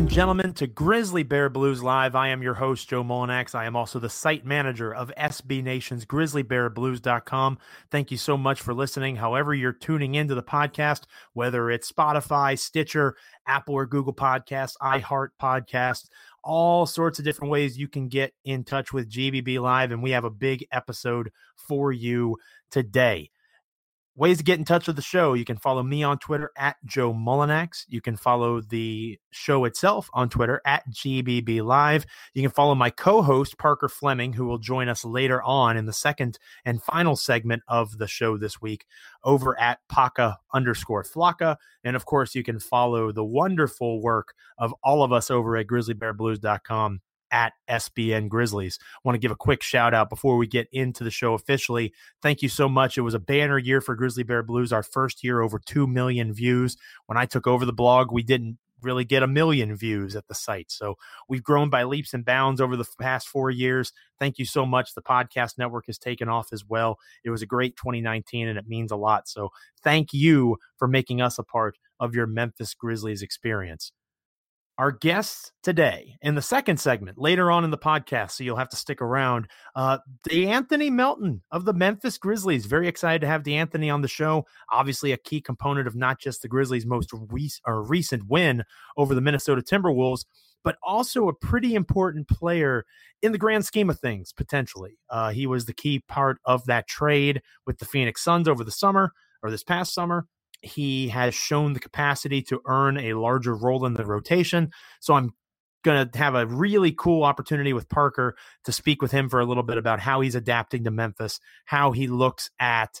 and gentlemen, to Grizzly Bear Blues Live. I am your host, Joe Mullinax. I am also the site manager of SB Nation's GrizzlyBearBlues.com. Thank you so much for listening. However, you're tuning into the podcast, whether it's Spotify, Stitcher, Apple or Google Podcasts, iHeart Podcast, all sorts of different ways you can get in touch with GBB Live. And we have a big episode for you today. Ways to get in touch with the show. You can follow me on Twitter at Joe Mullinax. You can follow the show itself on Twitter at GBB Live. You can follow my co host, Parker Fleming, who will join us later on in the second and final segment of the show this week over at Paka underscore Flocka. And of course, you can follow the wonderful work of all of us over at grizzlybearblues.com at SBN Grizzlies. Want to give a quick shout out before we get into the show officially. Thank you so much. It was a banner year for Grizzly Bear Blues, our first year over 2 million views. When I took over the blog, we didn't really get a million views at the site. So we've grown by leaps and bounds over the past four years. Thank you so much. The podcast network has taken off as well. It was a great 2019 and it means a lot. So thank you for making us a part of your Memphis Grizzlies experience our guests today in the second segment later on in the podcast, so you'll have to stick around. Uh, Anthony Melton of the Memphis Grizzlies. Very excited to have De'Anthony on the show. Obviously, a key component of not just the Grizzlies' most re- recent win over the Minnesota Timberwolves, but also a pretty important player in the grand scheme of things, potentially. Uh, he was the key part of that trade with the Phoenix Suns over the summer or this past summer he has shown the capacity to earn a larger role in the rotation. So I'm going to have a really cool opportunity with Parker to speak with him for a little bit about how he's adapting to Memphis, how he looks at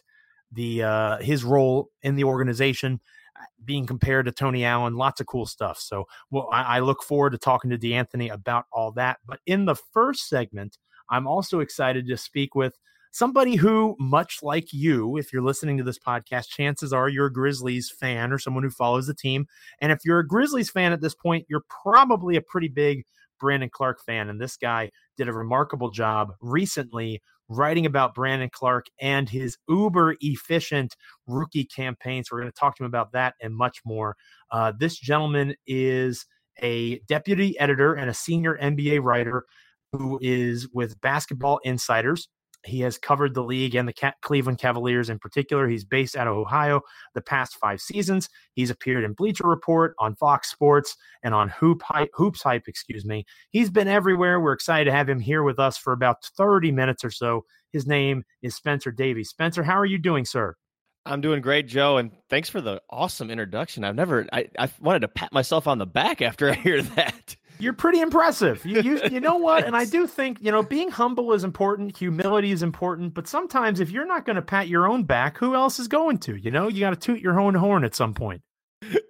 the uh, his role in the organization uh, being compared to Tony Allen, lots of cool stuff. So well, I, I look forward to talking to De'Anthony about all that. But in the first segment, I'm also excited to speak with somebody who, much like you, if you're listening to this podcast, chances are you're a Grizzlies fan or someone who follows the team. And if you're a Grizzlies fan at this point, you're probably a pretty big Brandon Clarke fan. And this guy did a remarkable job recently writing about Brandon Clarke and his uber efficient rookie campaigns. We're going to talk to him about that and much more. Uh, this gentleman is a deputy editor and a senior NBA writer who is with Basketball Insiders. He has covered the league and the Cleveland Cavaliers in particular. He's based out of Ohio the past five seasons. He's appeared in Bleacher Report, on Fox Sports, and on Hoop Hype, Hoops Hype, excuse me. He's been everywhere. We're excited to have him here with us for about 30 minutes or so. His name is Spencer Davies. Spencer, how are you doing, sir? I'm doing great, Joe, and thanks for the awesome introduction. I've never, I, I wanted to pat myself on the back after I hear that. You're pretty impressive. You, you, you know what? And I do think, you know, being humble is important, humility is important, but sometimes if you're not going to pat your own back, who else is going to? You know, you got to toot your own horn at some point.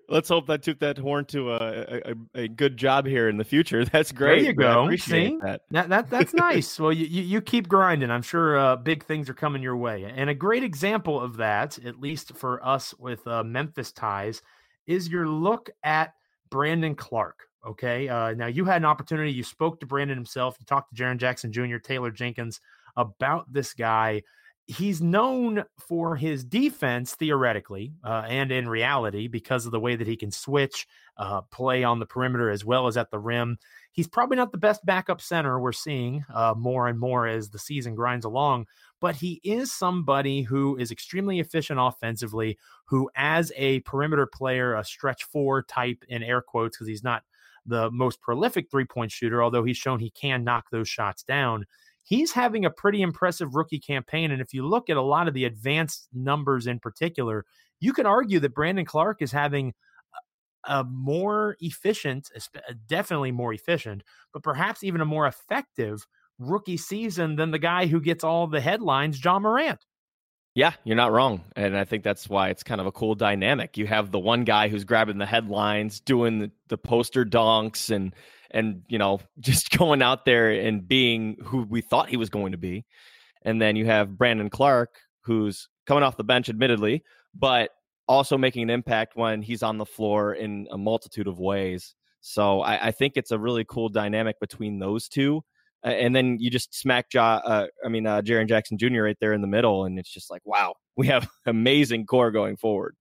Let's hope I toot that horn to a, a, a, good job here in the future. That's great. There you go. See? That. that. That, that's nice. well, you, you keep grinding. I'm sure uh, big things are coming your way. And a great example of that, at least for us with uh, Memphis ties, is your look at Brandon Clarke. Okay. Uh, now you had an opportunity. You spoke to Brandon himself. You talked to Jaren Jackson Jr., Taylor Jenkins about this guy. He's known for his defense, theoretically, uh, and in reality, because of the way that he can switch, uh, play on the perimeter as well as at the rim. He's probably not the best backup center we're seeing uh, more and more as the season grinds along, but he is somebody who is extremely efficient offensively, who, as a perimeter player, a stretch four type in air quotes, because he's not the most prolific three point shooter, although he's shown he can knock those shots down. He's having a pretty impressive rookie campaign. And if you look at a lot of the advanced numbers in particular, you can argue that Brandon Clarke is having a more efficient, uh, definitely more efficient, but perhaps even a more effective rookie season than the guy who gets all the headlines, Ja Morant. Yeah, you're not wrong. And I think that's why it's kind of a cool dynamic. You have the one guy who's grabbing the headlines, doing the, the poster donks and and you know, just going out there and being who we thought he was going to be. And then you have Brandon Clarke who's coming off the bench, admittedly, but also making an impact when he's on the floor in a multitude of ways. So I, I think it's a really cool dynamic between those two and then you just smack Ja, uh, I mean, uh, Jaren Jackson Jr. right there in the middle, and it's just like, wow, we have amazing core going forward.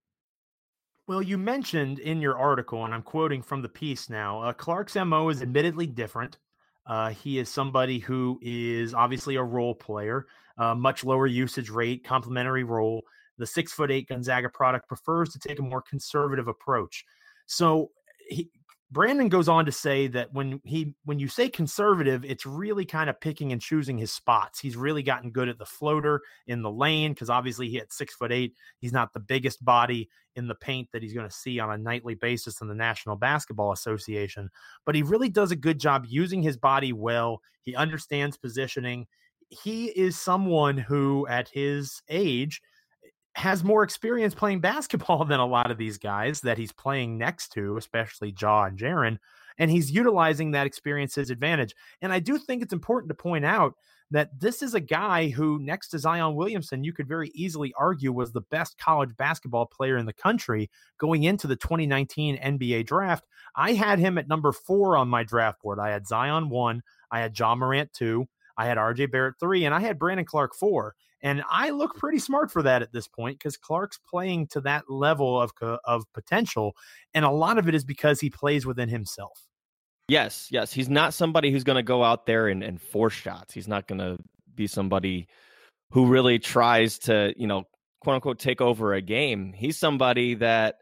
Well, you mentioned in your article, and I'm quoting from the piece now, uh, Clarke's MO is admittedly different. Uh, he is somebody who is obviously a role player, uh, much lower usage rate, complementary role. The six foot eight Gonzaga product prefers to take a more conservative approach. So he, Brandon goes on to say that when he when you say conservative, it's really kind of picking and choosing his spots. He's really gotten good at the floater in the lane because obviously he at six foot eight, he's not the biggest body in the paint that he's going to see on a nightly basis in the National Basketball Association. But he really does a good job using his body well. He understands positioning. He is someone who, at his age, has more experience playing basketball than a lot of these guys that he's playing next to, especially Ja and Jaren. And he's utilizing that experience his advantage. And I do think it's important to point out that this is a guy who, next to Zion Williamson, you could very easily argue was the best college basketball player in the country going into the 2019 NBA draft. I had him at number four on my draft board. I had Zion one, I had Ja Morant two, I had RJ Barrett three, and I had Brandon Clarke four. And I look pretty smart for that at this point because Clarke's playing to that level of of potential, and a lot of it is because he plays within himself. Yes, yes, he's not somebody who's going to go out there and, and force shots. He's not going to be somebody who really tries to, you know, quote unquote, take over a game. He's somebody that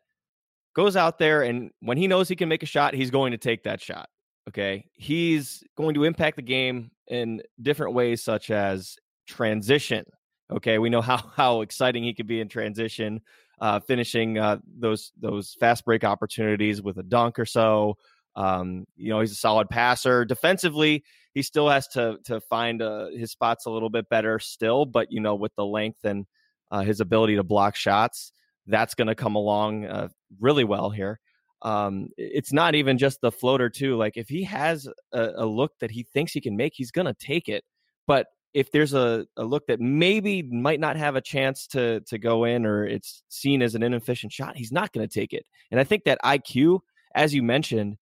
goes out there and when he knows he can make a shot, he's going to take that shot. Okay. He's going to impact the game in different ways, such as transition. Okay, we know how how exciting he could be in transition, uh, finishing uh, those those fast break opportunities with a dunk or so. Um, you know, he's a solid passer. Defensively, he still has to to find uh, his spots a little bit better still, but you know, with the length and uh, his ability to block shots, that's going to come along uh, really well here. Um, it's not even just the floater too. Like if he has a, a look that he thinks he can make, he's going to take it. But if there's a, a look that maybe might not have a chance to to go in or it's seen as an inefficient shot, he's not going to take it. And I think that IQ, as you mentioned,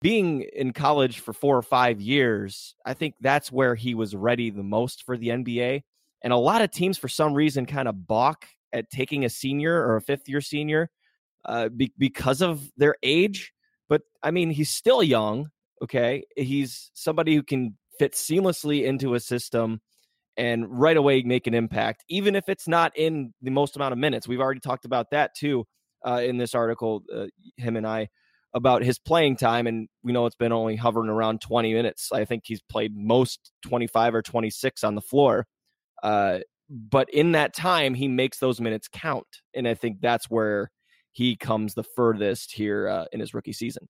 being in college for four or five years, I think that's where he was ready the most for the NBA. And a lot of teams, for some reason, kind of balk at taking a senior or a fifth year senior uh, be- because of their age. But I mean, he's still young. Okay. He's somebody who can fit seamlessly into a system and right away make an impact, even if it's not in the most amount of minutes. We've already talked about that too uh, in this article, uh, him and I, about his playing time. And we know it's been only hovering around 20 minutes. I think he's played most 25 or 26 on the floor. Uh, but in that time, he makes those minutes count. And I think that's where he comes the furthest here uh, in his rookie season.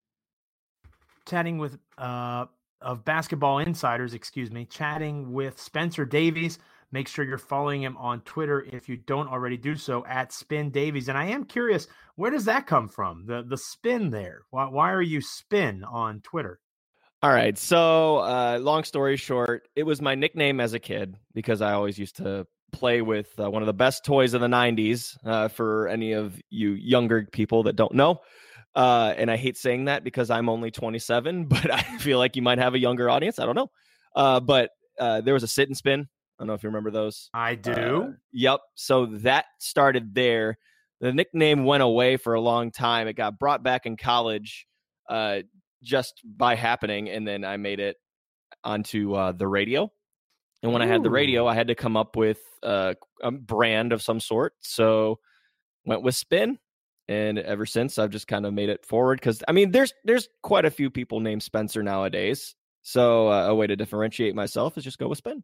Chatting with uh, of Basketball Insiders, excuse me, chatting with Spencer Davies. Make sure you're following him on Twitter if you don't already do so at Spin Davies. And I am curious, where does that come from? The the spin there. Why why are you spin on Twitter? All right. So, uh, long story short, it was my nickname as a kid because I always used to play with uh, one of the best toys of the 90s uh, for any of you younger people that don't know. Uh, and I hate saying that because I'm only 27, but I feel like you might have a younger audience. I don't know. Uh, but uh, there was a sit and spin. I don't know if you remember those. I uh, do. yep. So that started there. The nickname went away for a long time. It got brought back in college uh, just by happening. And then I made it onto uh, the radio. And when Ooh. I had the radio, I had to come up with a brand of some sort. So went with spin and ever since I've just kind of made it forward because I mean there's there's quite a few people named Spencer nowadays. So uh, a way to differentiate myself is just go with Spin.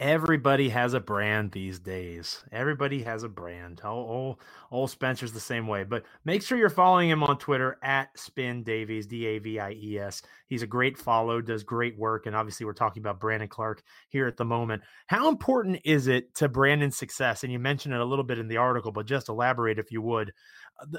Everybody has a brand these days. Everybody has a brand. Old, old, Spencer's the same way. But make sure you're following him on Twitter at Spin Davies, D A V I E S. He's a great follow, does great work. And obviously, we're talking about Brandon Clarke here at the moment. How important is it to Brandon's success? And you mentioned it a little bit in the article, but just elaborate if you would.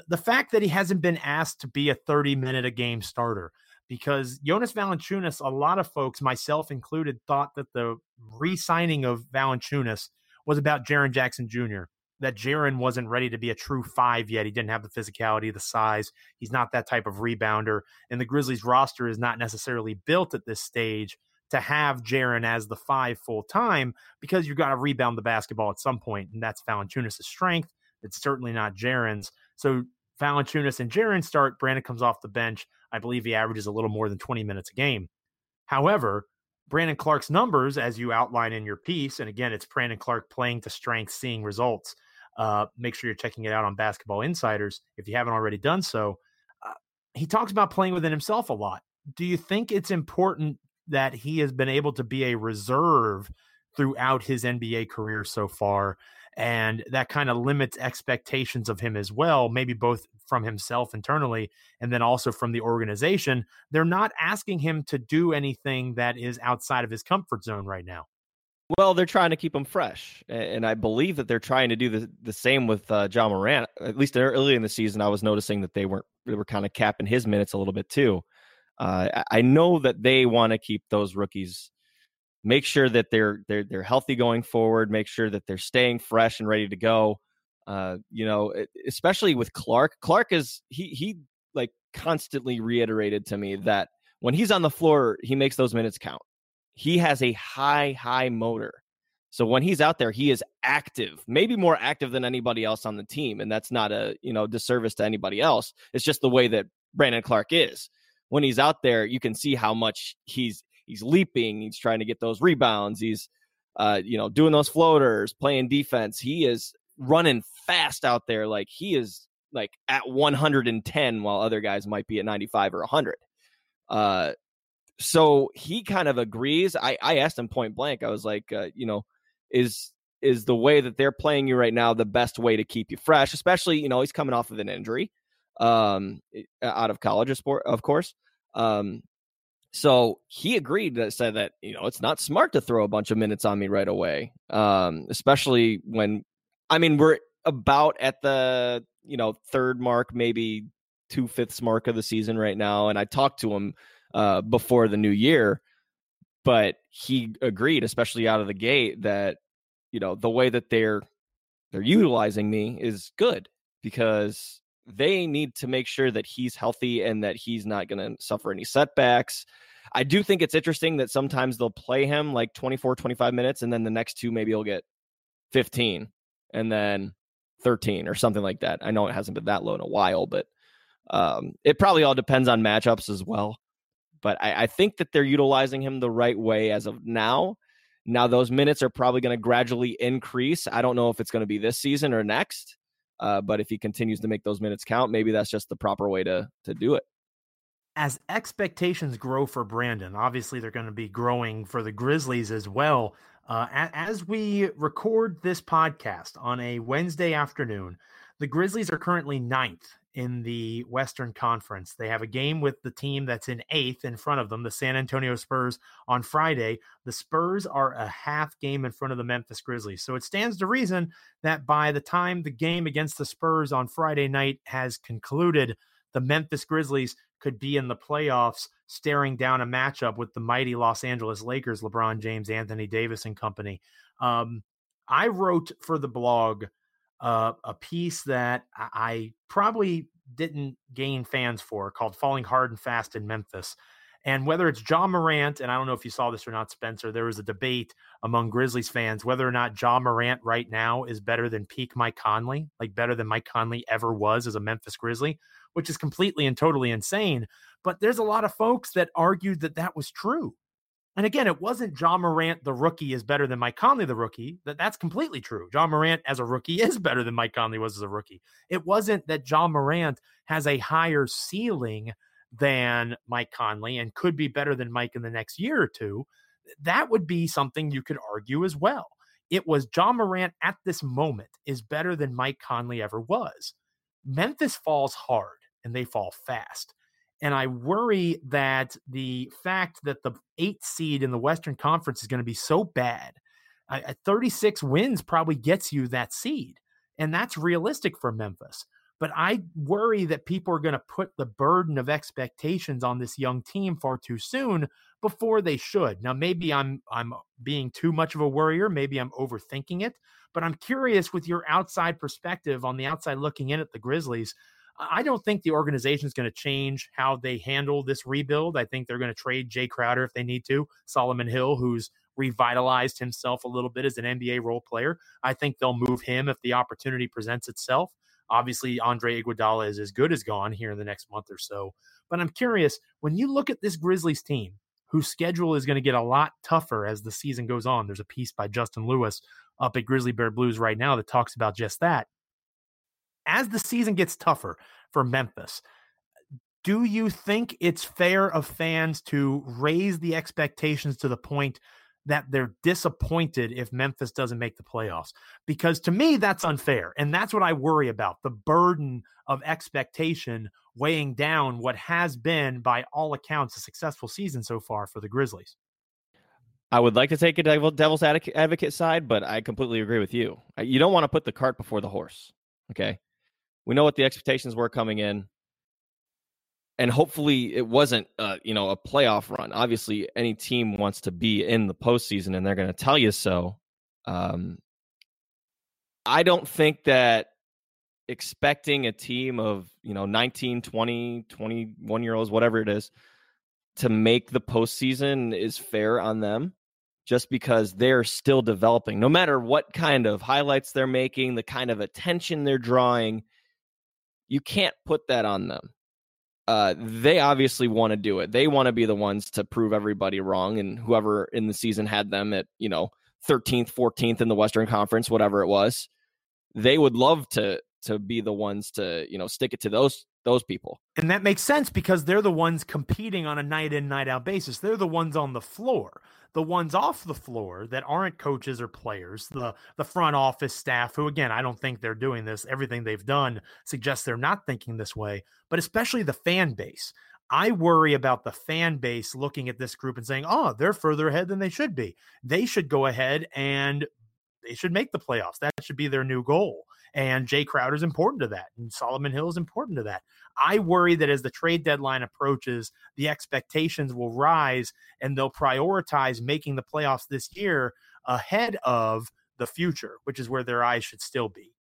The, fact that he hasn't been asked to be a 30 minute a game starter because Jonas Valanciunas, a lot of folks, myself included, thought that the re-signing of Valanciunas was about Jaren Jackson Jr. That Jaren wasn't ready to be a true five yet. He didn't have the physicality, the size. He's not that type of rebounder, and the Grizzlies roster is not necessarily built at this stage to have Jaren as the five full time because you've got to rebound the basketball at some point, and that's Valanciunas' strength. It's certainly not Jaren's. So Valanciunas and Jaren start, Brandon comes off the bench. I believe he averages a little more than 20 minutes a game. However, Brandon Clarke's numbers, as you outline in your piece, and again, it's Brandon Clarke playing to strength, seeing results. Uh, make sure you're checking it out on Basketball Insiders if you haven't already done so. Uh, he talks about playing within himself a lot. Do you think it's important that he has been able to be a reserve throughout his NBA career so far? And that kind of limits expectations of him as well, maybe both from himself internally and then also from the organization. They're not asking him to do anything that is outside of his comfort zone right now. Well, they're trying to keep him fresh, and I believe that they're trying to do the the same with uh, Ja Morant. At least early in the season, I was noticing that they weren't they were kind of capping his minutes a little bit too. Uh, I know that they want to keep those rookies, make sure that they're they're they're healthy going forward, make sure that they're staying fresh and ready to go. Uh, you know, especially with Clarke. Clarke is he he like constantly reiterated to me that when he's on the floor, he makes those minutes count he has a high, high motor. So when he's out there, he is active, maybe more active than anybody else on the team. And that's not a, you know, disservice to anybody else. It's just the way that Brandon Clarke is. When he's out there, you can see how much he's he's leaping, he's trying to get those rebounds, he's uh, you know, doing those floaters, playing defense. He is running fast out there like he is like at 110 while other guys might be at 95 or 100. Uh, so he kind of agrees. I, I asked him point blank. I was like, uh, you know, is is the way that they're playing you right now the best way to keep you fresh? Especially, you know, he's coming off of an injury, um, out of college, of course. Um, so he agreed that said that you know it's not smart to throw a bunch of minutes on me right away, um, especially when I mean we're about at the you know third mark, maybe two fifths mark of the season right now, and I talked to him uh, before the new year. But he agreed, especially out of the gate, that you know the way that they're they're utilizing me is good because they need to make sure that he's healthy and that he's not going to suffer any setbacks. I do think it's interesting that sometimes they'll play him like 24, 25 minutes, and then the next two maybe he'll get 15 and then 13 or something like that. I know it hasn't been that low in a while, but um, it probably all depends on matchups as well. But I, I think that they're utilizing him the right way as of now. Now those minutes are probably going to gradually increase. I don't know if it's going to be this season or next, uh, but if he continues to make those minutes count, maybe that's just the proper way to to do it. As expectations grow for Brandon, obviously they're going to be growing for the Grizzlies as well. Uh, as we record this podcast on a Wednesday afternoon, the Grizzlies are currently ninth in the Western Conference. They have a game with the team that's in eighth in front of them, the San Antonio Spurs, on Friday. The Spurs are a half game in front of the Memphis Grizzlies. So it stands to reason that by the time the game against the Spurs on Friday night has concluded, the Memphis Grizzlies could be in the playoffs staring down a matchup with the mighty Los Angeles Lakers, LeBron James, Anthony Davis, and company. Um, I wrote for the blog uh, a piece that I probably didn't gain fans for called Falling Hard and Fast in Memphis. And whether it's Ja Morant, and I don't know if you saw this or not, Spencer, there was a debate among Grizzlies fans whether or not Ja Morant right now is better than peak Mike Conley, like better than Mike Conley ever was as a Memphis Grizzly, which is completely and totally insane. But there's a lot of folks that argued that that was true. And again, it wasn't Ja Morant, the rookie, is better than Mike Conley, the rookie. That that's completely true. Ja Morant as a rookie is better than Mike Conley was as a rookie. It wasn't that Ja Morant has a higher ceiling than Mike Conley and could be better than Mike in the next year or two. That would be something you could argue as well. It was Ja Morant at this moment is better than Mike Conley ever was. Memphis falls hard and they fall fast. And I worry that the fact that the eight seed in the Western Conference is going to be so bad, uh, 36 wins probably gets you that seed. And that's realistic for Memphis. But I worry that people are going to put the burden of expectations on this young team far too soon before they should. Now, maybe I'm I'm being too much of a worrier. Maybe I'm overthinking it. But I'm curious with your outside perspective on the outside looking in at the Grizzlies. I don't think the organization is going to change how they handle this rebuild. I think they're going to trade Jae Crowder if they need to. Solomon Hill, who's revitalized himself a little bit as an NBA role player. I think they'll move him if the opportunity presents itself. Obviously, Andre Iguodala is as good as gone here in the next month or so. But I'm curious when you look at this Grizzlies team, whose schedule is going to get a lot tougher as the season goes on. There's a piece by Justin Lewis up at Grizzly Bear Blues right now that talks about just that. As the season gets tougher for Memphis, do you think it's fair of fans to raise the expectations to the point that they're disappointed if Memphis doesn't make the playoffs. Because to me, that's unfair. And that's what I worry about the burden of expectation weighing down what has been, by all accounts, a successful season so far for the Grizzlies. I would like to take a devil's advocate side, but I completely agree with you. You don't want to put the cart before the horse. Okay. We know what the expectations were coming in and hopefully it wasn't uh, you know a playoff run. Obviously, any team wants to be in the postseason, and they're going to tell you so. Um, I don't think that expecting a team of you know 19 20 21 year olds whatever it is to make the postseason is fair on them just because they're still developing no matter what kind of highlights they're making the kind of attention they're drawing you can't put that on them uh, they obviously want to do it. They want to be the ones to prove everybody wrong, and whoever in the season had them at you know 13th, 14th in the Western Conference, whatever it was, they would love to to be the ones to you know stick it to those those people. And that makes sense because they're the ones competing on a night in night out basis. They're the ones on the floor the ones off the floor that aren't coaches or players, the the front office staff, who again, I don't think they're doing this. Everything they've done suggests they're not thinking this way, but especially the fan base. I worry about the fan base looking at this group and saying, oh, they're further ahead than they should be. They should go ahead and they should make the playoffs. That should be their new goal. And Jae Crowder is important to that. And Solomon Hill is important to that. I worry that as the trade deadline approaches, the expectations will rise and they'll prioritize making the playoffs this year ahead of the future, which is where their eyes should still be.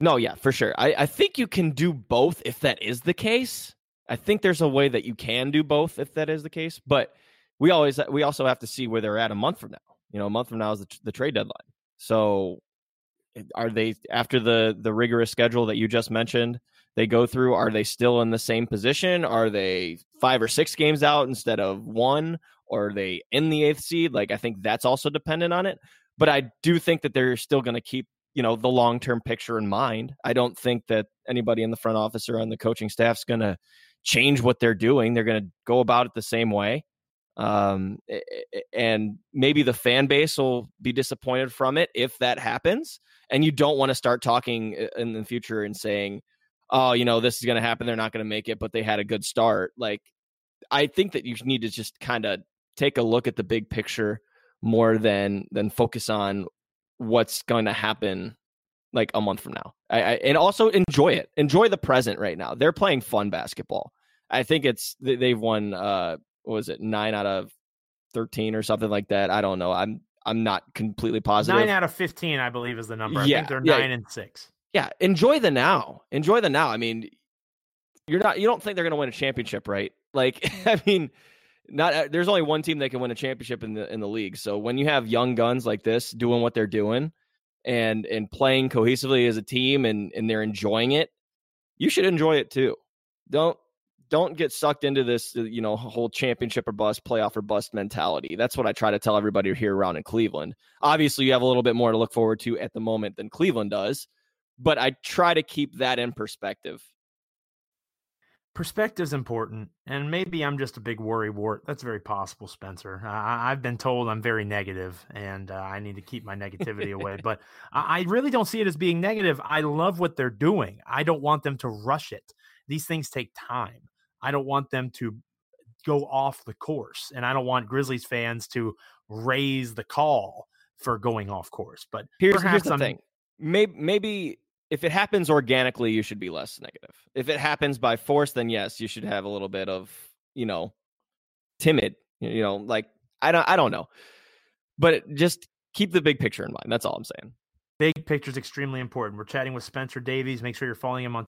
No, yeah, for sure. I, I think you can do both if that is the case. I think there's a way that you can do both if that is the case. But we always we also have to see where they're at a month from now. You know, a month from now is the, the trade deadline. So are they after the the rigorous schedule that you just mentioned they go through are they still in the same position? Are they five or six games out instead of one? Or are they in the eighth seed? Like i think that's also dependent on it. But i do think that they're still going to keep you know the long term picture in mind. I don't think that anybody in the front office or on the coaching staff's going to change what they're doing. They're going to go about it the same way um, and maybe the fan base will be disappointed from it if that happens and you don't want to start talking in the future and saying, "Oh, you know, this is going to happen. They're not going to make it, but they had a good start." Like, I think that you need to just kind of take a look at the big picture more than than focus on what's going to happen like a month from now. I, I, and also enjoy it. Enjoy the present right now. They're playing fun basketball. I think it's they've won. uh was it? Nine out of thirteen or something like that. I don't know. I'm I'm not completely positive. Nine out of fifteen, I believe, is the number. I yeah, think they're yeah. nine and six. Yeah, enjoy the now. Enjoy the now. I mean, you're not. You don't think they're going to win a championship, right? Like, I mean, not. Uh, there's only one team that can win a championship in the in the league. So when you have young guns like this doing what they're doing, and and playing cohesively as a team, and and they're enjoying it, you should enjoy it too. Don't don't get sucked into this, uh, you know, whole championship or bust, playoff or bust mentality. That's what I try to tell everybody here around in Cleveland. Obviously, you have a little bit more to look forward to at the moment than Cleveland does, but I try to keep that in perspective. Perspective's important, and maybe I'm just a big worry wart. That's very possible, Spencer. I, have been told I'm very negative, and uh, I need to keep my negativity away. But I, I really don't see it as being negative. I love what they're doing. I don't want them to rush it. These things take time. I don't want them to go off the course, and I don't want Grizzlies fans to raise the call for going off course. But here's, here's the I'm, thing: maybe, maybe if it happens organically, you should be less negative. If it happens by force, then yes, you should have a little bit of you know timid. You know, like I don't, I don't know, but just keep the big picture in mind. That's all I'm saying. Big picture is extremely important. We're chatting with Spencer Davies. Make sure you're following him on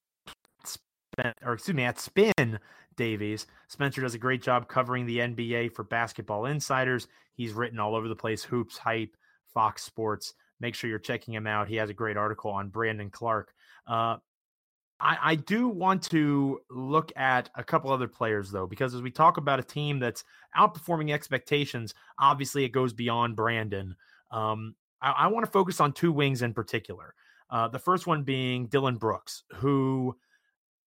or excuse me, at Spin Davies. Spencer does a great job covering the NBA for Basketball Insiders. He's written all over the place Hoops, Hype, Fox Sports. Make sure you're checking him out. He has a great article on Brandon Clarke. Uh, I, I do want to look at a couple other players though, because as we talk about a team that's outperforming expectations, obviously it goes beyond Brandon. Um, I, I want to focus on two wings in particular. Uh, the first one being Dillon Brooks, who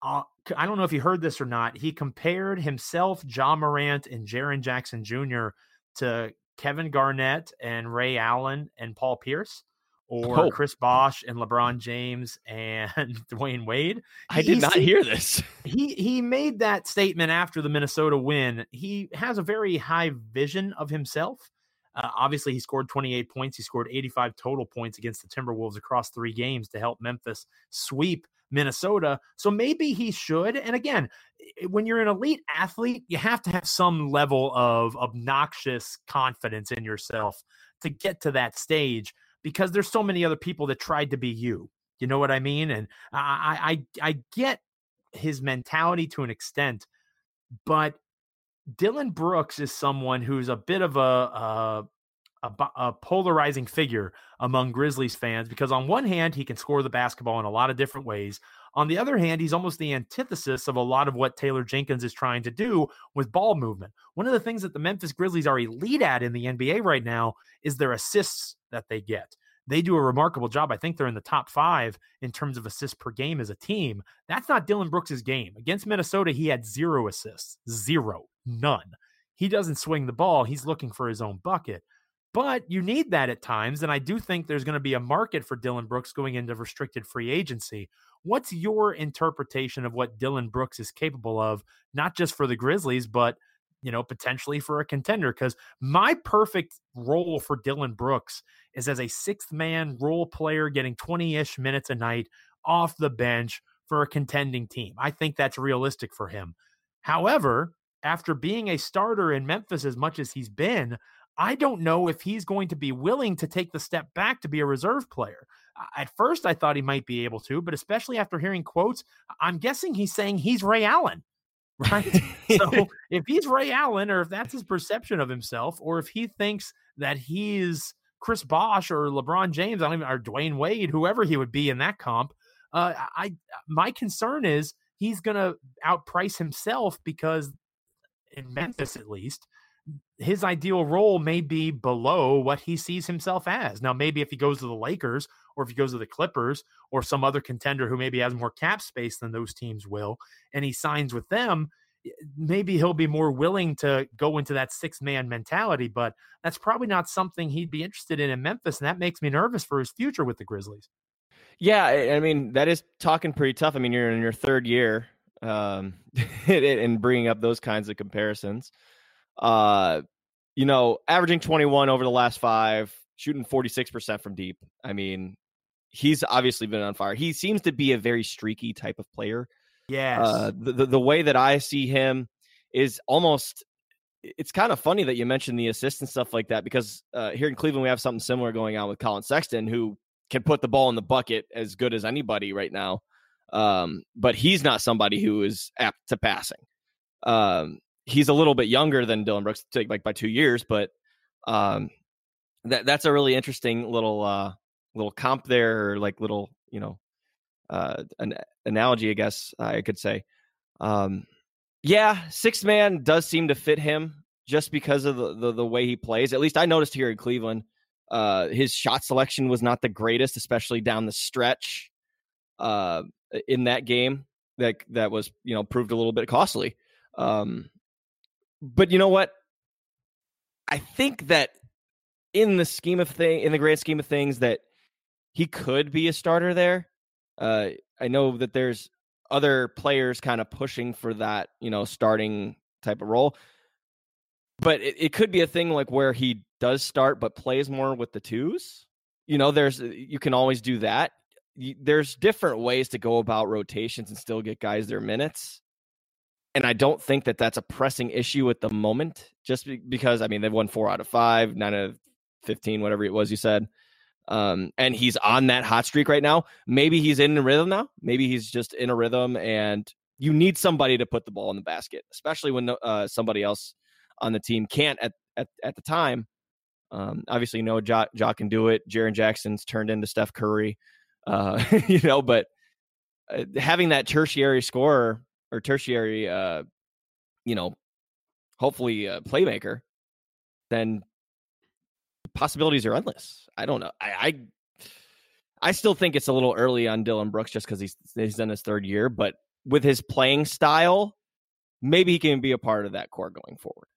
uh, I don't know if you heard this or not. He compared himself, Ja Morant, and Jaren Jackson Jr. to Kevin Garnett and Ray Allen and Paul Pierce or oh. Chris Bosh and LeBron James and Dwyane Wade. I did not hear this. He he made that statement after the Minnesota win. He has a very high vision of himself. Uh, obviously, he scored 28 points. He scored 85 total points against the Timberwolves across three games to help Memphis sweep Minnesota. So maybe he should. And again, when you're an elite athlete, you have to have some level of obnoxious confidence in yourself to get to that stage because there's so many other people that tried to be you. You know what I mean? And I I I get his mentality to an extent, but Dillon Brooks is someone who's a bit of a, a, a, polarizing figure among Grizzlies fans because on one hand he can score the basketball in a lot of different ways. On the other hand, he's almost the antithesis of a lot of what Taylor Jenkins is trying to do with ball movement. One of the things that the Memphis Grizzlies are elite at in the NBA right now is their assists that they get. They do a remarkable job. I think they're in the top five in terms of assists per game as a team. That's not Dillon Brooks's game. Against Minnesota, he had zero assists, zero, none. He doesn't swing the ball. He's looking for his own bucket. But you need that at times. And I do think there's going to be a market for Dillon Brooks going into restricted free agency. What's your interpretation of what Dillon Brooks is capable of, not just for the Grizzlies, but you know, potentially for a contender. Because my perfect role for Dillon Brooks is as a sixth man role player, getting 20 ish minutes a night off the bench for a contending team. I think that's realistic for him. However, after being a starter in Memphis as much as he's been, I don't know if he's going to be willing to take the step back to be a reserve player. At first, I thought he might be able to, but especially after hearing quotes, I'm guessing he's saying he's Ray Allen, right? so if he's Ray Allen, or if that's his perception of himself, or if he thinks that he's Chris Bosh or LeBron James, I don't even, or Dwyane Wade, whoever he would be in that comp, uh, I my concern is he's going to outprice himself because in Memphis, at least, his ideal role may be below what he sees himself as. Now, maybe if he goes to the Lakers or if he goes to the Clippers or some other contender who maybe has more cap space than those teams will, and he signs with them, maybe he'll be more willing to go into that six man mentality. But that's probably not something he'd be interested in in Memphis. And that makes me nervous for his future with the Grizzlies. Yeah. I mean, that is talking pretty tough. I mean, you're in your third year um, and bringing up those kinds of comparisons. Uh, you know, averaging 21 over the last five, shooting 46% from deep. I mean, he's obviously been on fire. He seems to be a very streaky type of player. Yes. Uh, the, the, the way that I see him is almost. It's kind of funny that you mentioned the assist and stuff like that because uh, here in Cleveland we have something similar going on with Collin Sexton, who can put the ball in the bucket as good as anybody right now. Um, but he's not somebody who is apt to passing. Um, he's a little bit younger than Dillon Brooks, like by two years, but um, that that's a really interesting little uh, little comp there, or like little you know uh, an analogy, I guess I could say. Um, yeah, six man does seem to fit him just because of the, the, the way he plays. At least I noticed here in Cleveland, uh, his shot selection was not the greatest, especially down the stretch. Uh, in that game, that that was you know proved a little bit costly. Um, but you know what? I think that in the scheme of thing, in the grand scheme of things, that he could be a starter there. Uh, I know that there's other players kind of pushing for that, you know, starting type of role. But it, it could be a thing like where he does start but plays more with the twos. You know, there's you can always do that. There's different ways to go about rotations and still get guys their minutes and I don't think that that's a pressing issue at the moment, just because I mean they've won four out of five, nine of fifteen, whatever it was you said, um, and he's on that hot streak right now. Maybe he's in a rhythm now. Maybe he's just in a rhythm, and you need somebody to put the ball in the basket, especially when uh, somebody else on the team can't at at, at the time. Um, obviously, you know, Ja, ja can do it. Jaren Jackson's turned into Steph Curry, uh, you know, but uh, having that tertiary scorer or tertiary, uh, you know, hopefully a playmaker, then possibilities are endless. I don't know. I, I I still think it's a little early on Dillon Brooks just because he's he's in his third year, but with his playing style, maybe he can be a part of that core going forward.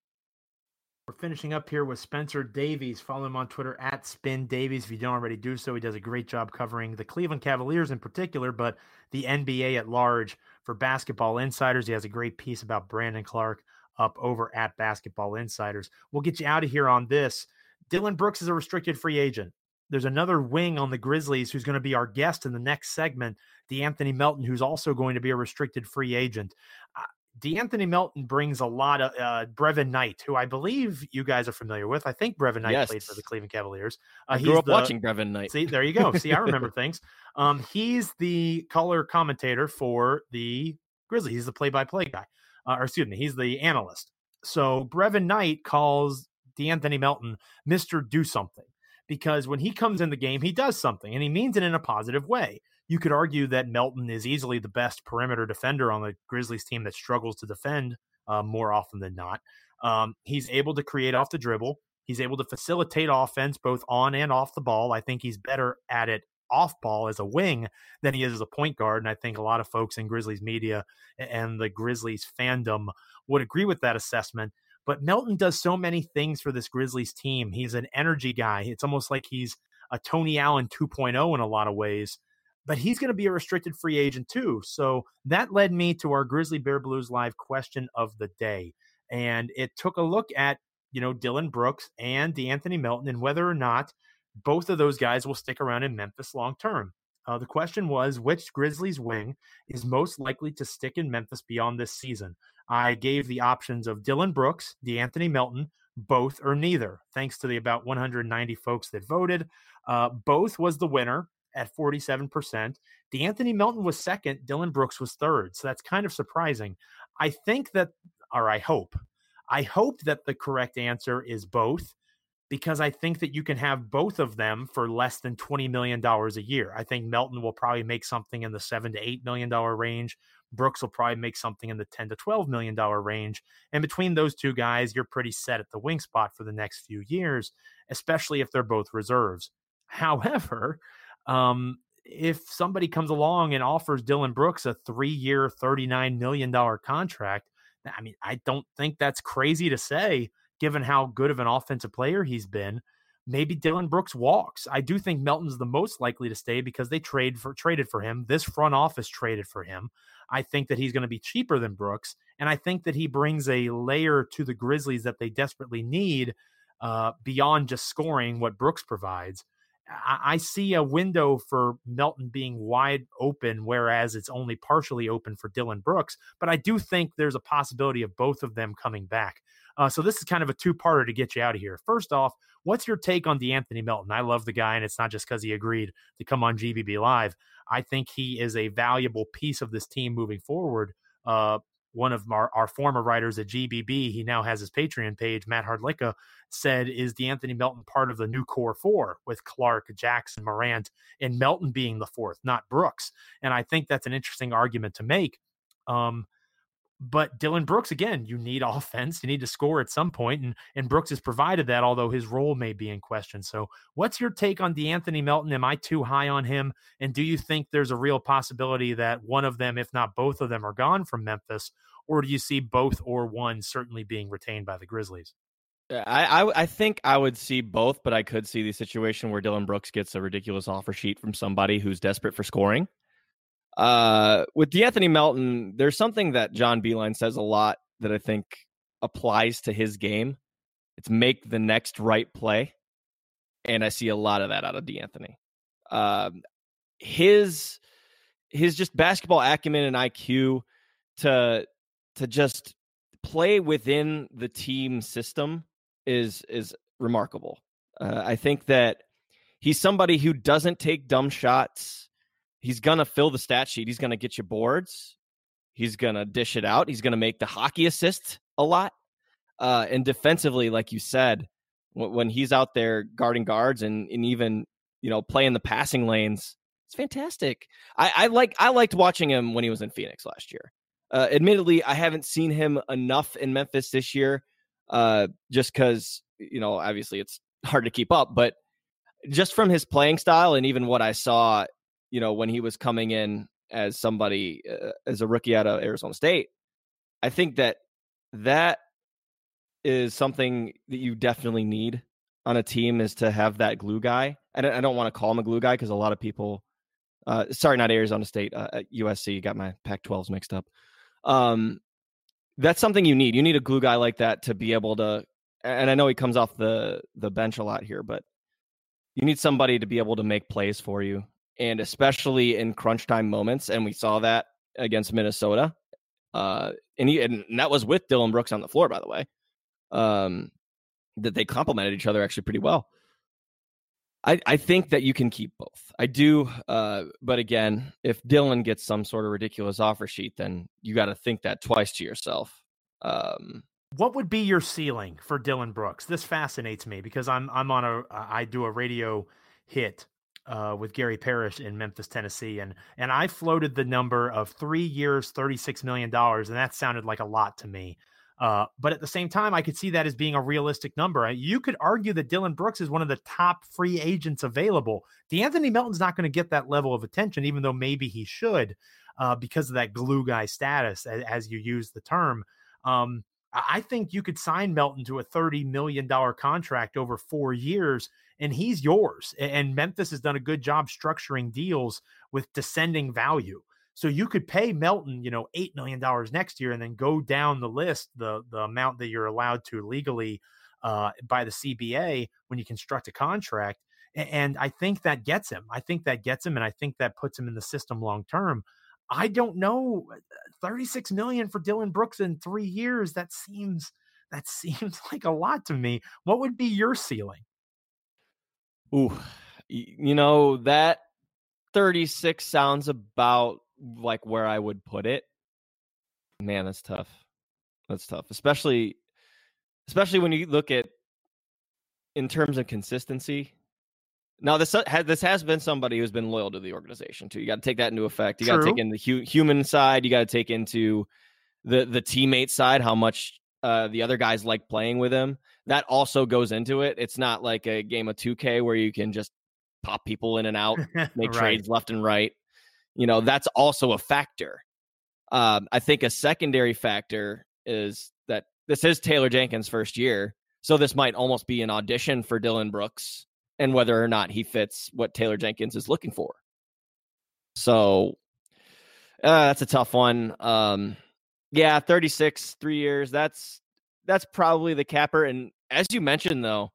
We're finishing up here with Spencer Davies. Follow him on Twitter at Spin Davies. If you don't already do so, he does a great job covering the Cleveland Cavaliers in particular, but the NBA at large for Basketball Insiders. He has a great piece about Brandon Clarke up over at Basketball Insiders. We'll get you out of here on this. Dillon Brooks is a restricted free agent. There's another wing on the Grizzlies who's going to be our guest in the next segment, De'Anthony Melton, who's also going to be a restricted free agent. De'Anthony Melton brings a lot of uh, Brevin Knight, who I believe you guys are familiar with. I think Brevin Knight yes. played for the Cleveland Cavaliers. Uh, I grew up the, watching Brevin Knight. See, there you go. See, I remember things. Um, he's the color commentator for the Grizzlies. He's the play-by-play guy, uh, or excuse me, he's the analyst. So Brevin Knight calls De'Anthony Melton Mister Do Something because when he comes in the game, he does something, and he means it in a positive way you could argue that Melton is easily the best perimeter defender on the Grizzlies team that struggles to defend uh, more often than not. Um, he's able to create off the dribble. He's able to facilitate offense both on and off the ball. I think he's better at it off ball as a wing than he is as a point guard. And I think a lot of folks in Grizzlies media and the Grizzlies fandom would agree with that assessment. But Melton does so many things for this Grizzlies team. He's an energy guy. It's almost like he's a Tony Allen 2.0 in a lot of ways but he's going to be a restricted free agent too. So that led me to our Grizzly Bear Blues live question of the day. And it took a look at, you know, Dillon Brooks and De'Anthony Melton and whether or not both of those guys will stick around in Memphis long term. Uh, the question was which Grizzlies wing is most likely to stick in Memphis beyond this season? I gave the options of Dillon Brooks, De'Anthony Melton, both or neither. Thanks to the about 190 folks that voted, uh, both was the winner at 47%. De'Anthony Melton was second. Dillon Brooks was third. So that's kind of surprising. I think that, or I hope, I hope that the correct answer is both because I think that you can have both of them for less than $20 million a year. I think Melton will probably make something in the seven to $8 million range. Brooks will probably make something in the 10 to $12 million range. And between those two guys, you're pretty set at the wing spot for the next few years, especially if they're both reserves. However, um, if somebody comes along and offers Dillon Brooks a three year, $39 million contract, I mean, I don't think that's crazy to say, given how good of an offensive player he's been. Maybe Dillon Brooks walks. I do think Melton's the most likely to stay because they trade for traded for him. This front office traded for him. I think that he's going to be cheaper than Brooks, and I think that he brings a layer to the Grizzlies that they desperately need uh, beyond just scoring what Brooks provides. I, see a window for Melton being wide open, whereas it's only partially open for Dillon Brooks. But I do think there's a possibility of both of them coming back. Uh, so this is kind of a two-parter to get you out of here. First off, what's your take on De'Anthony Melton? I love the guy, and it's not just because he agreed to come on GBB Live. I think he is a valuable piece of this team moving forward. Uh, one of our, our former writers at GBB, he now has his Patreon page, Matt Hardlicka, said, is De'Anthony Melton part of the new core four with Clarke, Jackson, Morant, and Melton being the fourth, not Brooks? And I think that's an interesting argument to make. Um, but Dillon Brooks, again, you need offense. You need to score at some point, and and Brooks has provided that, although his role may be in question. So, what's your take on De'Anthony Melton? Am I too high on him? And do you think there's a real possibility that one of them, if not both of them, are gone from Memphis, or do you see both or one certainly being retained by the Grizzlies? I, I, I think I would see both, but I could see the situation where Dillon Brooks gets a ridiculous offer sheet from somebody who's desperate for scoring. Uh, with De'Anthony Melton, there's something that John Beilein says a lot that I think applies to his game. It's make the next right play, and I see a lot of that out of De'Anthony. Um, his his just basketball acumen and IQ to to just play within the team system is is remarkable. Uh, I think that he's somebody who doesn't take dumb shots. He's gonna fill the stat sheet. He's gonna get you boards. He's gonna dish it out. He's gonna make the hockey assist a lot. Uh, and defensively, like you said, when, he's out there guarding guards and, and even you know playing the passing lanes, It's fantastic. I, I like I liked watching him when he was in Phoenix last year. Uh, admittedly, I haven't seen him enough in Memphis this year, uh, just because you know obviously it's hard to keep up. But just from his playing style and even what I saw, you know, when he was coming in as somebody uh, as a rookie out of Arizona State, I think that that is something that you definitely need on a team is to have that glue guy. Don't, I don't want to call him a glue guy because a lot of people, uh, sorry, not Arizona State, uh, USC, got my Pac-12s mixed up. Um, that's something you need. You need a glue guy like that to be able to. And I know he comes off the the bench a lot here, but you need somebody to be able to make plays for you, and especially in crunch time moments. And we saw that against Minnesota. Uh, and he and that was with Dillon Brooks on the floor, by the way. Um, that they complemented each other actually pretty well. I, I think that you can keep both. I do, uh, but again, if Dillon gets some sort of ridiculous offer sheet, then you got to think that twice to yourself. Um, what would be your ceiling for Dillon Brooks? This fascinates me because I'm I'm on a I do a radio hit uh, with Gary Parrish in Memphis, Tennessee, and and I floated the number of three years, thirty six million dollars, and that sounded like a lot to me. Uh, but at the same time, I could see that as being a realistic number. You could argue that Dillon Brooks is one of the top free agents available. De'Anthony Melton's not going to get that level of attention, even though maybe he should, uh, because of that glue guy status, as, as you use the term. Um, I think you could sign Melton to a $30 million contract over four years, and he's yours. And Memphis has done a good job structuring deals with descending value. So you could pay Melton, you know, eight million dollars next year, and then go down the list the the amount that you're allowed to legally uh, by the CBA when you construct a contract. And I think that gets him. I think that gets him, and I think that puts him in the system long term. I don't know, uh, 36 million for Dillon Brooks in three years. That seems that seems like a lot to me. What would be your ceiling? Ooh, you know that 36 sounds about like where I would put it. Man, that's tough. That's tough, especially especially when you look at in terms of consistency. Now this this has been somebody who's been loyal to the organization too. You got to take that into effect. You got to take in the hu- human side. You got to take into the the teammate side how much uh, the other guys like playing with him. That also goes into it. It's not like a game of 2K where you can just pop people in and out, make right. trades left and right you know that's also a factor um, i think a secondary factor is that this is taylor jenkins first year so this might almost be an audition for Dillon brooks and whether or not he fits what taylor jenkins is looking for so uh, that's a tough one um, yeah 36 three years that's that's probably the capper and as you mentioned though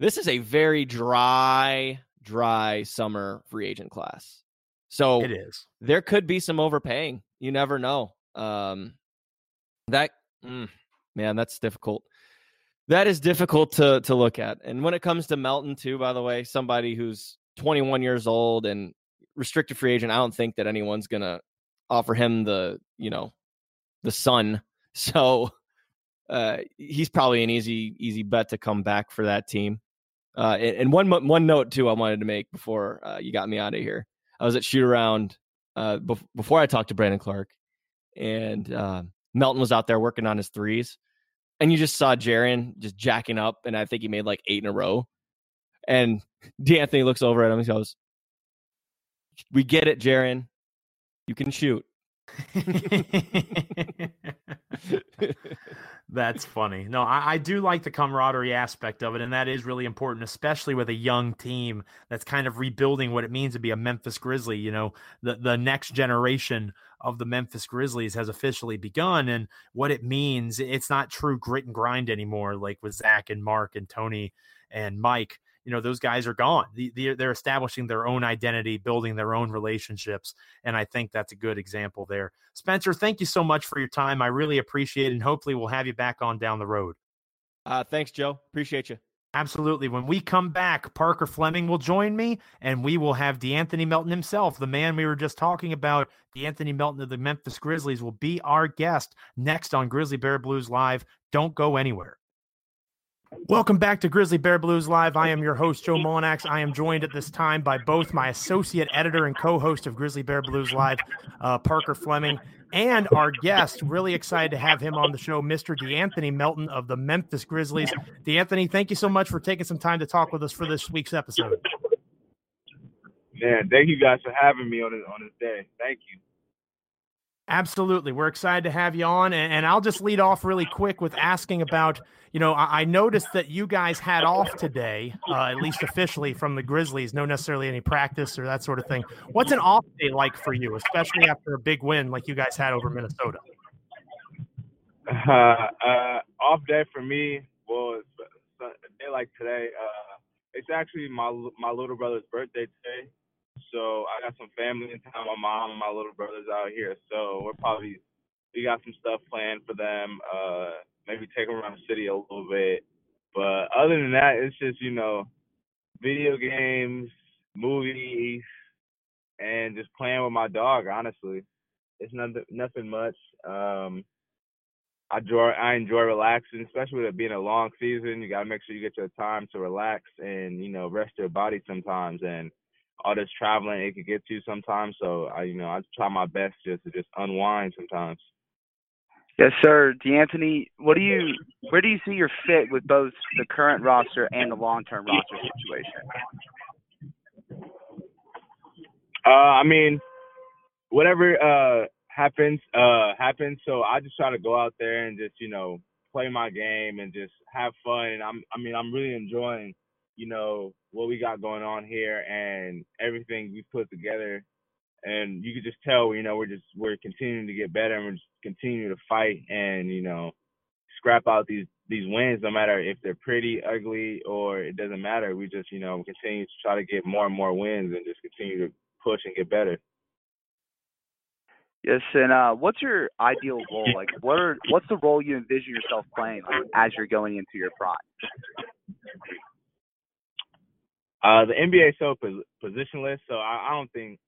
this is a very dry dry summer free agent class so it is. There could be some overpaying. You never know. Um, that mm, man, that's difficult. That is difficult to to look at. And when it comes to Melton, too, by the way, somebody who's 21 years old and restricted free agent, I don't think that anyone's gonna offer him the you know the sun. So uh, he's probably an easy easy bet to come back for that team. Uh, and, and, one one note too, I wanted to make before uh, you got me out of here. I was at shoot around uh, before I talked to Brandon Clarke, and uh, Melton was out there working on his threes, and you just saw Jaren just jacking up, and I think he made like eight in a row. And De'Anthony looks over at him and goes, "We get it, Jaren. You can shoot." That's funny. No, I, I, do like the camaraderie aspect of it, and that is really important, especially with a young team that's kind of rebuilding what it means to be a Memphis Grizzly. You know, the the next generation of the Memphis Grizzlies has officially begun, and what it means. It's not true grit and grind anymore, like with Zach and Mark and Tony and Mike you know those guys are gone they're establishing their own identity building their own relationships and i think that's a good example there spencer thank you so much for your time i really appreciate it and hopefully we'll have you back on down the road uh, thanks joe appreciate you Absolutely. When we come back, Parker Fleming will join me, and we will have De'Anthony Melton himself, the man we were just talking about. De'Anthony Melton of the Memphis Grizzlies will be our guest next on Grizzly Bear Blues Live. Don't go anywhere. Welcome back to Grizzly Bear Blues Live. I am your host, Joe Mullinax. I am joined at this time by both my associate editor and co host of Grizzly Bear Blues Live, uh, Parker Fleming, and our guest. Really excited to have him on the show, Mr. De'Anthony Melton of the Memphis Grizzlies. De'Anthony, thank you so much for taking some time to talk with us for this week's episode. Man, thank you guys for having me on this, on this day. Thank you. Absolutely. We're excited to have you on. And, and, I'll just lead off really quick with asking about, you know, I, I noticed that you guys had off today, uh, at least officially from the Grizzlies, no necessarily any practice or that sort of thing. What's an off day like for you, especially after a big win like you guys had over Minnesota? Uh, uh, off day for me was a day like today. Uh, it's actually my my little brother's birthday today. So I got some family in town. My mom and my little brother's out here. So we're probably we got some stuff planned for them. Uh, maybe take them around the city a little bit. But other than that, it's just you know, video games, movies, and just playing with my dog. Honestly, it's nothing nothing much. Um, I enjoy I enjoy relaxing, especially with it being a long season. You gotta make sure you get your time to relax and you know rest your body sometimes. And all this traveling it could get to sometimes. So I, you know, I try my best just to just unwind sometimes. Yes, sir. De'Anthony, what do you where do you see your fit with both the current roster and the long term roster situation? Uh, I mean, whatever uh happens, uh happens. So I just try to go out there and just, you know, play my game and just have fun. And I'm I mean, I'm really enjoying you know, what we got going on here and everything we put together. And you could just tell, you know, we're just we're continuing to get better and we're just continuing to fight and, you know, scrap out these these wins no matter if they're pretty, ugly, or it doesn't matter. We just, you know, continue to try to get more and more wins and just continue to push and get better. Yes, and uh, what's your ideal role? Like, what are, what's the role you envision yourself playing as you're going into your prime? Uh, the NBA is so positionless, so I, I don't think.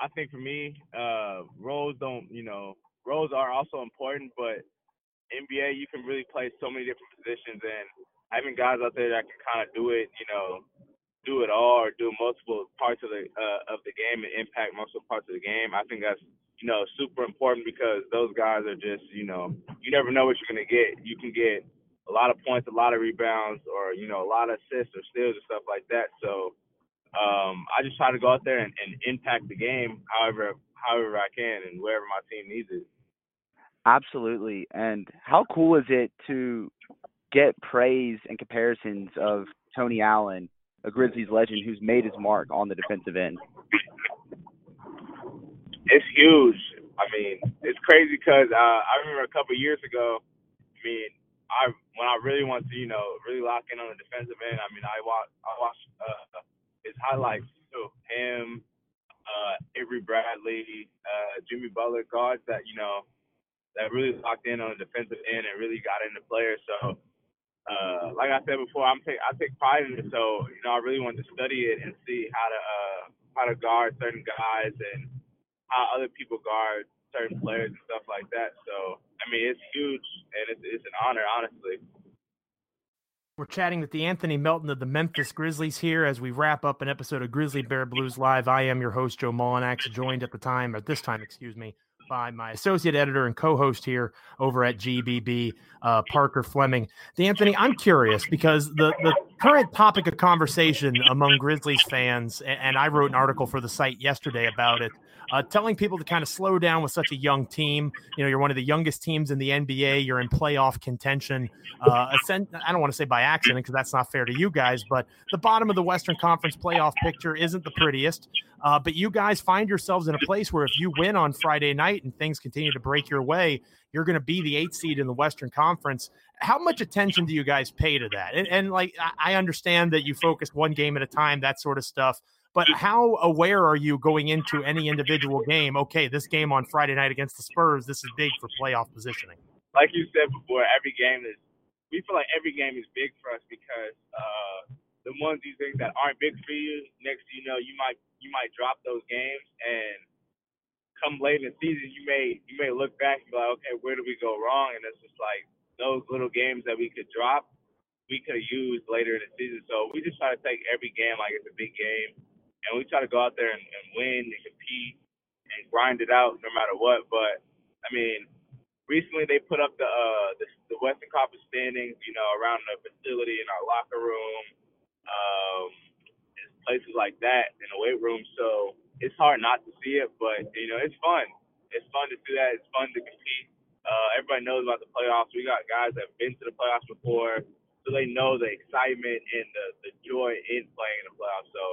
I think for me, uh, roles don't. You know, roles are also important, but NBA you can really play so many different positions, and having guys out there that can kind of do it, you know, do it all or do multiple parts of the uh, of the game and impact multiple parts of the game. I think that's you know super important because those guys are just you know you never know what you're gonna get. You can get a lot of points, a lot of rebounds, or you know, a lot of assists or steals and stuff like that. So um, I just try to go out there and, and impact the game however however I can and wherever my team needs it. Absolutely. And how cool is it to get praise and comparisons of Tony Allen, a Grizzlies legend who's made his mark on the defensive end? It's huge. I mean, it's crazy because uh, I remember a couple years ago. I mean, I when I really want to, you know, really lock in on the defensive end, I mean, I watch I watch uh, his highlights too. Him, uh, Avery Bradley, uh, Jimmy Butler, guards that you know that really locked in on the defensive end and really got into players. So, uh, like I said before, I'm take I take pride in it. So, you know, I really want to study it and see how to uh, how to guard certain guys and how other people guard certain players and stuff like that. So I mean, it's huge and it's, it's an honor, honestly. We're chatting with De'Anthony Melton of the Memphis Grizzlies here as we wrap up an episode of Grizzly Bear Blues Live. I am your host, Joe Mullinax, joined at the time, at this time, excuse me, by my associate editor and co-host here over at GBB, uh, Parker Fleming. De'Anthony, I'm curious because the the current topic of conversation among Grizzlies fans, and I wrote an article for the site yesterday about it, uh, telling people to kind of slow down with such a young team. You know, you're one of the youngest teams in the NBA. You're in playoff contention. Uh, I don't want to say by accident because that's not fair to you guys, but the bottom of the Western Conference playoff picture isn't the prettiest. Uh, but you guys find yourselves in a place where if you win on Friday night and things continue to break your way, you're going to be the eighth seed in the Western Conference. How much attention do you guys pay to that? And, and like, I understand that you focus one game at a time, that sort of stuff. But how aware are you going into any individual game? Okay, this game on Friday night against the Spurs, this is big for playoff positioning. Like you said before, every game is. We feel like every game is big for us because uh, the ones these things that aren't big for you, next you know, you might you might drop those games, and come late in the season, you may you may look back and be like, okay, where did we go wrong? And it's just like those little games that we could drop we could use later in the season. So we just try to take every game like it's a big game, and we try to go out there and, and win and compete and grind it out no matter what. But I mean, recently they put up the uh the, the Western Conference standings, you know, around the facility in our locker room, um, places like that in the weight room. So it's hard not to see it, but you know, it's fun. It's fun to do that. It's fun to compete. Uh, everybody knows about the playoffs. We got guys that have been to the playoffs before so they know the excitement and the, the joy in playing in the playoffs. So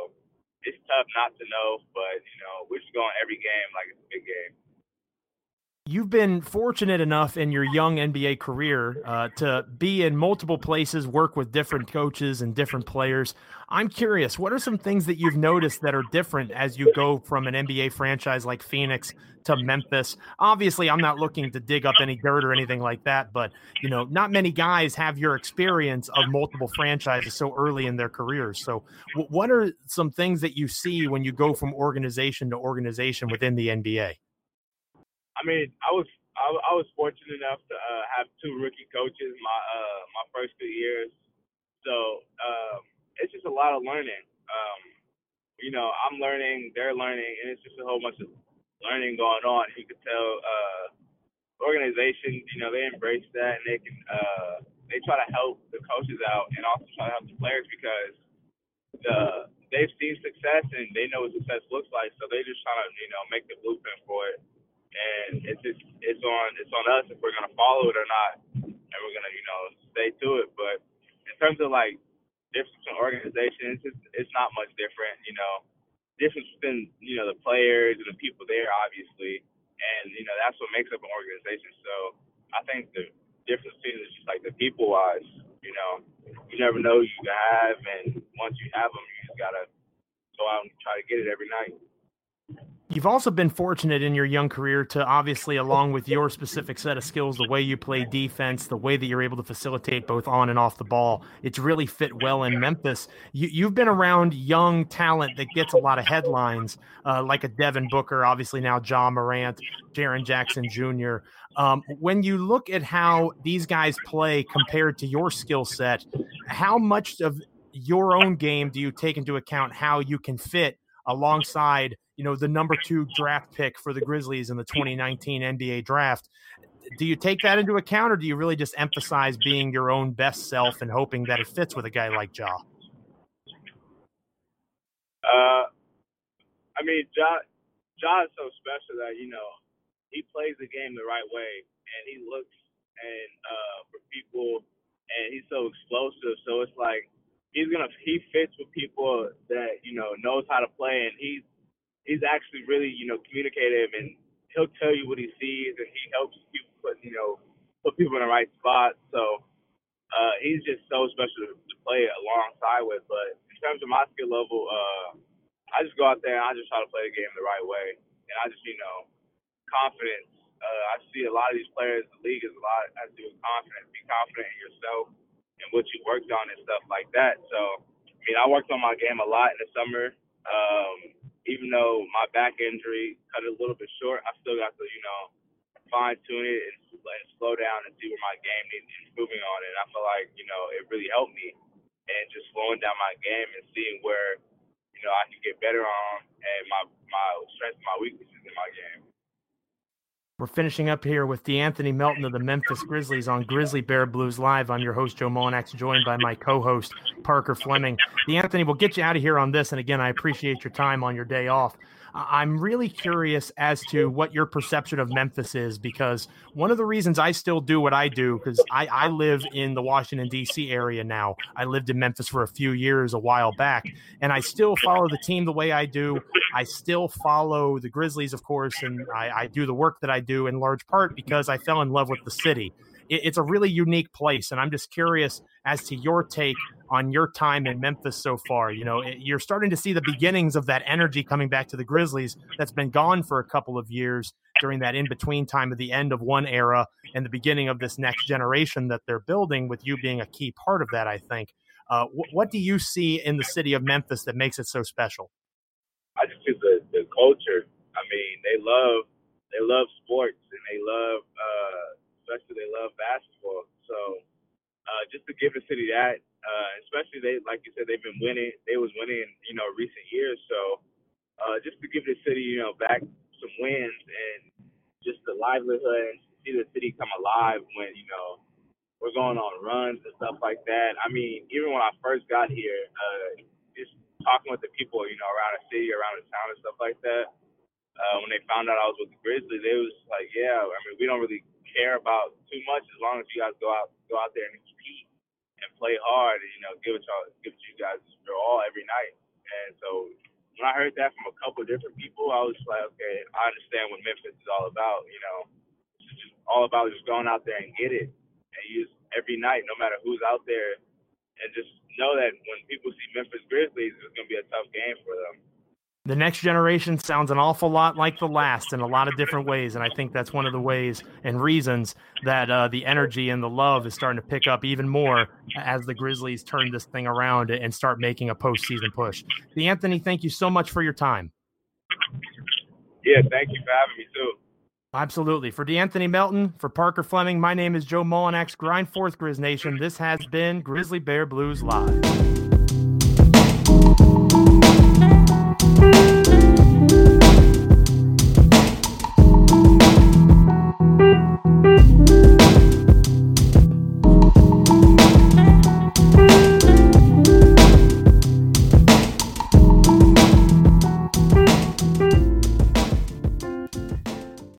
it's tough not to know, but you know we're just going every game like it's a big game. You've been fortunate enough in your young NBA career uh, to be in multiple places, work with different coaches and different players. I'm curious, what are some things that you've noticed that are different as you go from an NBA franchise like Phoenix to Memphis? Obviously, I'm not looking to dig up any dirt or anything like that, but you know, not many guys have your experience of multiple franchises so early in their careers. So, what are some things that you see when you go from organization to organization within the NBA? I mean, I was I, I was fortunate enough to uh, have two rookie coaches my uh, my first two years, so um, it's just a lot of learning. Um, you know, I'm learning, they're learning, and it's just a whole bunch of learning going on. You could tell uh, organizations, you know, they embrace that and they can uh, they try to help the coaches out and also try to help the players because the they've seen success and they know what success looks like, so they just try to you know make the blueprint for it and it's just it's on it's on us if we're gonna follow it or not, and we're gonna you know stay to it. But in terms of like difference in organization, it's just it's not much different. You know, difference between you know the players and the people there, obviously, and you know that's what makes up an organization. So I think the difference between is just like the people wise. You know, you never know you have, and once you have them, you just gotta go out and try to get it every night. You've also been fortunate in your young career to obviously, along with your specific set of skills, the way you play defense, the way that you're able to facilitate both on and off the ball, it's really fit well in Memphis. You, have been around young talent that gets a lot of headlines, uh, like a Devin Booker, obviously now Ja Morant, Jaren Jackson Jr. Um, when you look at how these guys play compared to your skill set, how much of your own game do you take into account how you can fit alongside – you know, the number two draft pick for the Grizzlies in the 2019 NBA draft. Do you take that into account, or do you really just emphasize being your own best self and hoping that it fits with a guy like Ja? Uh, I mean, Ja, Ja is so special that you know he plays the game the right way, and he looks and uh, for people, and he's so explosive. So it's like he's gonna he fits with people that you know knows how to play, and he's he's actually really, you know, communicative and he'll tell you what he sees and he helps you put, you know, put people in the right spot. So uh, he's just so special to, play alongside with. But in terms of my skill level, uh, I just go out there and I just try to play the game the right way. And I just, you know, confidence. Uh, I see a lot of these players the league is a lot has to do with confidence. Be confident in yourself and what you worked on and stuff like that. So, I mean, I worked on my game a lot in the summer. Um, even though my back injury cut it a little bit short, I still got to, you know, fine tune it and, and slow down and see where my game needs improving on. And I feel like, you know, it really helped me and just slowing down my game and seeing where, you know, I can get better on and my my strengths, my weaknesses in my game. We're finishing up here with De'Anthony Melton of the Memphis Grizzlies on Grizzly Bear Blues Live. I'm your host, Joe Mullinax, joined by my co host, Parker Fleming. De'Anthony, we'll get you out of here on this. And again, I appreciate your time on your day off. I'm really curious as to what your perception of Memphis is because one of the reasons I still do what I do, because I, I live in the Washington, D.C. area now. I lived in Memphis for a few years a while back, and I still follow the team the way I do. I still follow the Grizzlies, of course, and I, I do the work that I do in large part because I fell in love with the city. It, it's a really unique place, and I'm just curious as to your take on your time in Memphis so far. You know, you're starting to see the beginnings of that energy coming back to the Grizzlies that's been gone for a couple of years during that in between time of the end of one era and the beginning of this next generation that they're building, with you being a key part of that, I think. Uh, wh- what do you see in the city of Memphis that makes it so special? I just see the, the culture. I mean, they love they love sports and they love uh, especially they love basketball. So uh, just to give the city that Uh, especially they, like you said, they've been winning. They was winning, you know, recent years. So uh, just to give the city, you know, back some wins and just the livelihood and see the city come alive when you know we're going on runs and stuff like that. I mean, even when I first got here, uh, just talking with the people, you know, around the city, around the town and stuff like that. Uh, when they found out I was with the Grizzlies, they was like, "Yeah, I mean, we don't really care about too much as long as you guys go out, go out there and compete and play hard, and you know, give it y'all, give it you guys your all every night." And so when I heard that from a couple of different people, I was like, "Okay, I understand what Memphis is all about." You know, it's just all about just going out there and get it, and use every night, no matter who's out there, and just know that when people see Memphis Grizzlies, it's to be a tough game for them the next generation sounds an awful lot like the last in a lot of different ways and i think that's one of the ways and reasons that uh, the energy and the love is starting to pick up even more as the grizzlies turn this thing around and start making a postseason push De'Anthony thank you so much for your time yeah thank you for having me too Absolutely. For De'Anthony Melton, for Parker Fleming, my name is Joe Mullinax. Grind forth, Grizz Nation. This has been Grizzly Bear Blues Live.